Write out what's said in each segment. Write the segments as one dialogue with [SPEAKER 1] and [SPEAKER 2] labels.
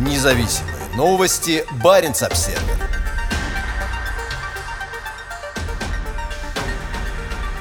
[SPEAKER 1] Независимые новости. Барин обсерва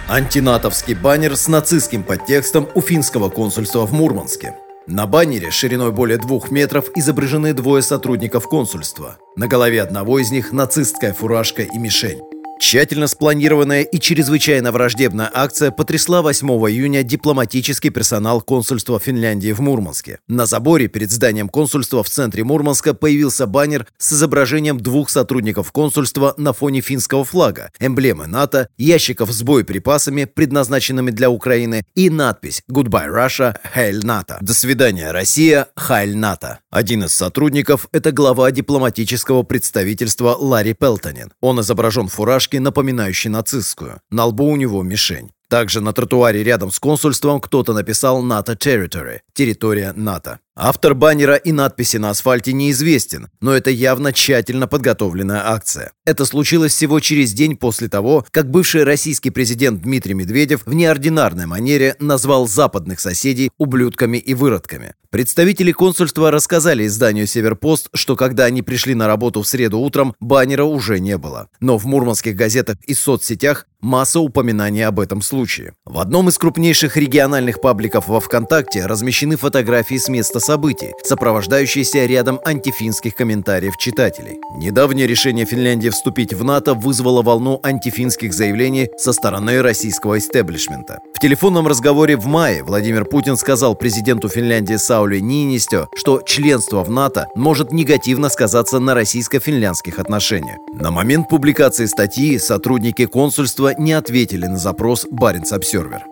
[SPEAKER 1] Антинатовский баннер с нацистским подтекстом у финского консульства в Мурманске. На баннере шириной более двух метров изображены двое сотрудников консульства. На голове одного из них нацистская фуражка и мишень. Тщательно спланированная и чрезвычайно враждебная акция потрясла 8 июня дипломатический персонал консульства Финляндии в Мурманске. На заборе перед зданием консульства в центре Мурманска появился баннер с изображением двух сотрудников консульства на фоне финского флага, эмблемы НАТО, ящиков с боеприпасами, предназначенными для Украины, и надпись «Goodbye Russia, Hail НАТО». «До свидания, Россия, Хайль НАТО». Один из сотрудников – это глава дипломатического представительства Ларри Пелтонин. Он изображен в фуражке, напоминающей нацистскую. На лбу у него мишень. Также на тротуаре рядом с консульством кто-то написал «НАТО Territory» – территория НАТО. Автор баннера и надписи на асфальте неизвестен, но это явно тщательно подготовленная акция. Это случилось всего через день после того, как бывший российский президент Дмитрий Медведев в неординарной манере назвал западных соседей ублюдками и выродками. Представители консульства рассказали изданию «Северпост», что когда они пришли на работу в среду утром, баннера уже не было. Но в мурманских газетах и соцсетях масса упоминаний об этом случае. В одном из крупнейших региональных пабликов во ВКонтакте размещены фотографии с места событий, сопровождающиеся рядом антифинских комментариев читателей. Недавнее решение Финляндии вступить в НАТО вызвало волну антифинских заявлений со стороны российского истеблишмента. В телефонном разговоре в мае Владимир Путин сказал президенту Финляндии Сауле Нинистё, что членство в НАТО может негативно сказаться на российско-финляндских отношениях. На момент публикации статьи сотрудники консульства не ответили на запрос Баренц Обсервер.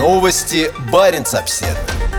[SPEAKER 1] Новости Баренц Обсервер.